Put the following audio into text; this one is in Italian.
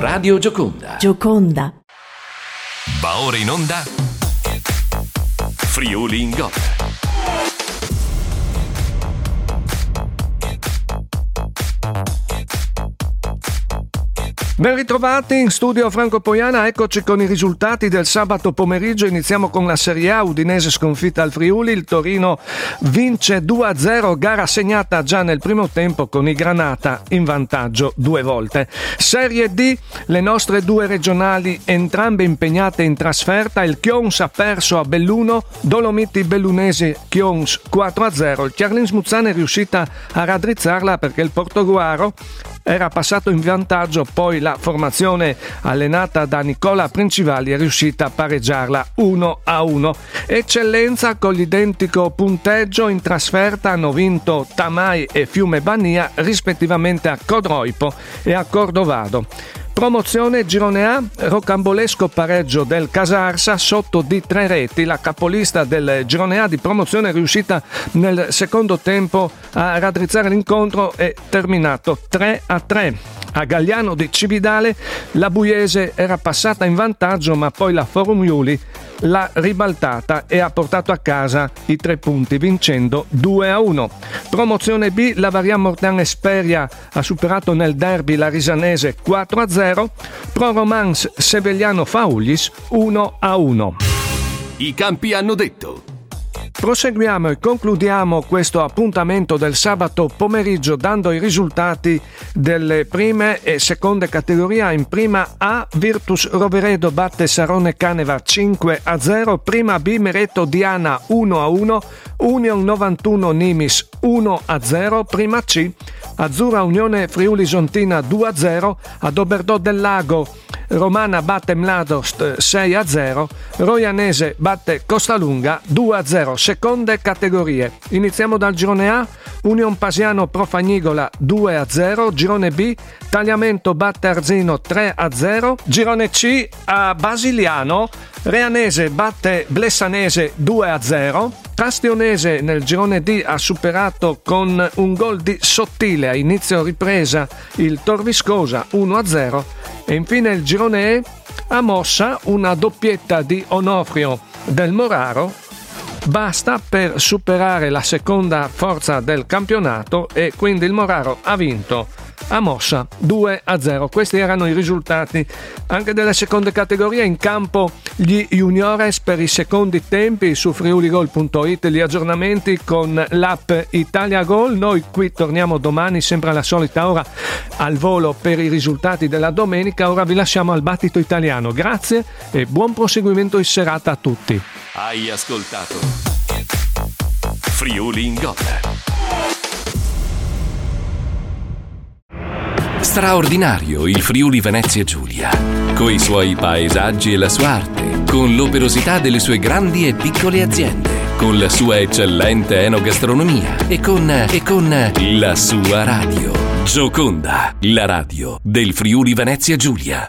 Radio Gioconda. Gioconda. Va ora in onda. Friuli in Gol. Ben ritrovati in studio Franco Poiana, eccoci con i risultati del sabato pomeriggio. Iniziamo con la Serie A, Udinese sconfitta al Friuli, il Torino vince 2-0, gara segnata già nel primo tempo con i Granata in vantaggio due volte. Serie D, le nostre due regionali entrambe impegnate in trasferta, il Chions ha perso a Belluno, Dolomiti Bellunesi Chions 4-0, il Chiarlins Muzzane è riuscita a raddrizzarla perché il Portoguaro era passato in vantaggio, poi la formazione allenata da Nicola Principali è riuscita a pareggiarla 1 a 1. Eccellenza con l'identico punteggio in trasferta hanno vinto Tamai e Fiume Bania rispettivamente a Codroipo e a Cordovado. Promozione Girone A, rocambolesco pareggio del Casarsa sotto di tre reti. La capolista del Girone A di promozione è riuscita nel secondo tempo a raddrizzare l'incontro e terminato 3 a 3. A Gagliano di Cividale la Buiese era passata in vantaggio ma poi la Forum Iuli l'ha ribaltata e ha portato a casa i tre punti vincendo 2 a 1. Promozione B, la Varian Mortan Esperia ha superato nel derby la Risanese 4 a 0. Pro Romance Sevegliano Faullis 1 a 1. I campi hanno detto. Proseguiamo e concludiamo questo appuntamento del sabato pomeriggio dando i risultati delle prime e seconde categorie. In prima A Virtus Roveredo batte Sarone Caneva 5 a 0, prima B Mereto Diana 1 a 1, Union 91 Nimis 1 a 0, prima C Azzurra Unione Friuli Sontina 2 a 0, ad Oberdò del Lago Romana batte Mladost 6 a 0, Roianese batte Costalunga 2 a 0, seconde categorie. Iniziamo dal girone A, Union Pasiano Profagnigola 2 a 0, girone B, Tagliamento batte Arzino 3 a 0, girone C a Basiliano, Reanese batte Blessanese 2 a 0, Castionese nel girone D ha superato con un gol di sottile. A inizio ripresa il Torviscosa 1 a 0 e infine il girone E ha mossa una doppietta di Onofrio del Moraro basta per superare la seconda forza del campionato e quindi il Moraro ha vinto a Mossa 2 a 0. Questi erano i risultati anche delle seconde categorie. In campo gli juniores per i secondi tempi su friuligol.it gli aggiornamenti con l'app Italia Gol. Noi qui torniamo domani sempre alla solita ora al volo per i risultati della domenica. Ora vi lasciamo al battito italiano. Grazie e buon proseguimento in serata a tutti. Hai ascoltato Friuli in Gol. Straordinario il Friuli Venezia Giulia, coi suoi paesaggi e la sua arte, con l'operosità delle sue grandi e piccole aziende, con la sua eccellente enogastronomia e con, e con la sua radio. Gioconda, la radio del Friuli Venezia Giulia.